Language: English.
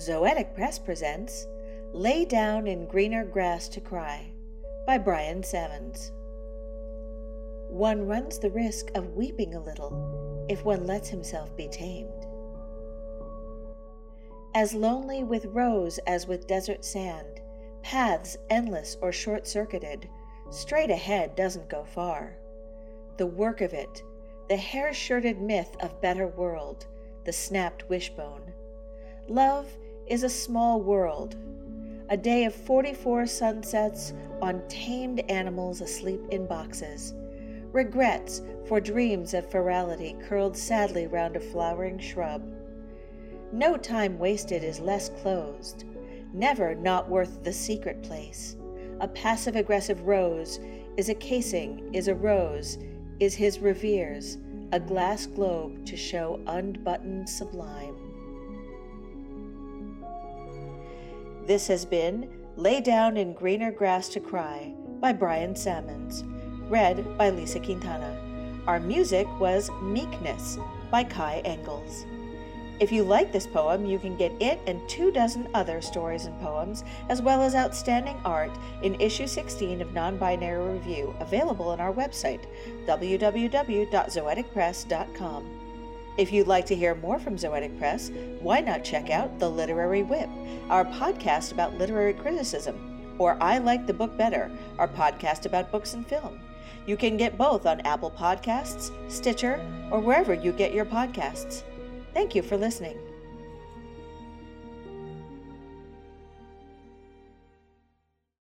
Zoetic Press presents Lay Down in Greener Grass to Cry by Brian Sammons. One runs the risk of weeping a little if one lets himself be tamed. As lonely with rose as with desert sand, paths endless or short circuited, straight ahead doesn't go far. The work of it, the hair shirted myth of better world, the snapped wishbone. Love is a small world, a day of 44 sunsets on tamed animals asleep in boxes, regrets for dreams of ferality curled sadly round a flowering shrub. No time wasted is less closed, never not worth the secret place. A passive aggressive rose is a casing, is a rose, is his reveres, a glass globe to show unbuttoned sublime. This has been Lay Down in Greener Grass to Cry by Brian Sammons, read by Lisa Quintana. Our music was Meekness by Kai Engels. If you like this poem, you can get it and two dozen other stories and poems, as well as outstanding art, in issue 16 of Non Binary Review, available on our website, www.zoeticpress.com. If you'd like to hear more from Zoetic Press, why not check out The Literary Whip, our podcast about literary criticism, or I Like the Book Better, our podcast about books and film. You can get both on Apple Podcasts, Stitcher, or wherever you get your podcasts. Thank you for listening.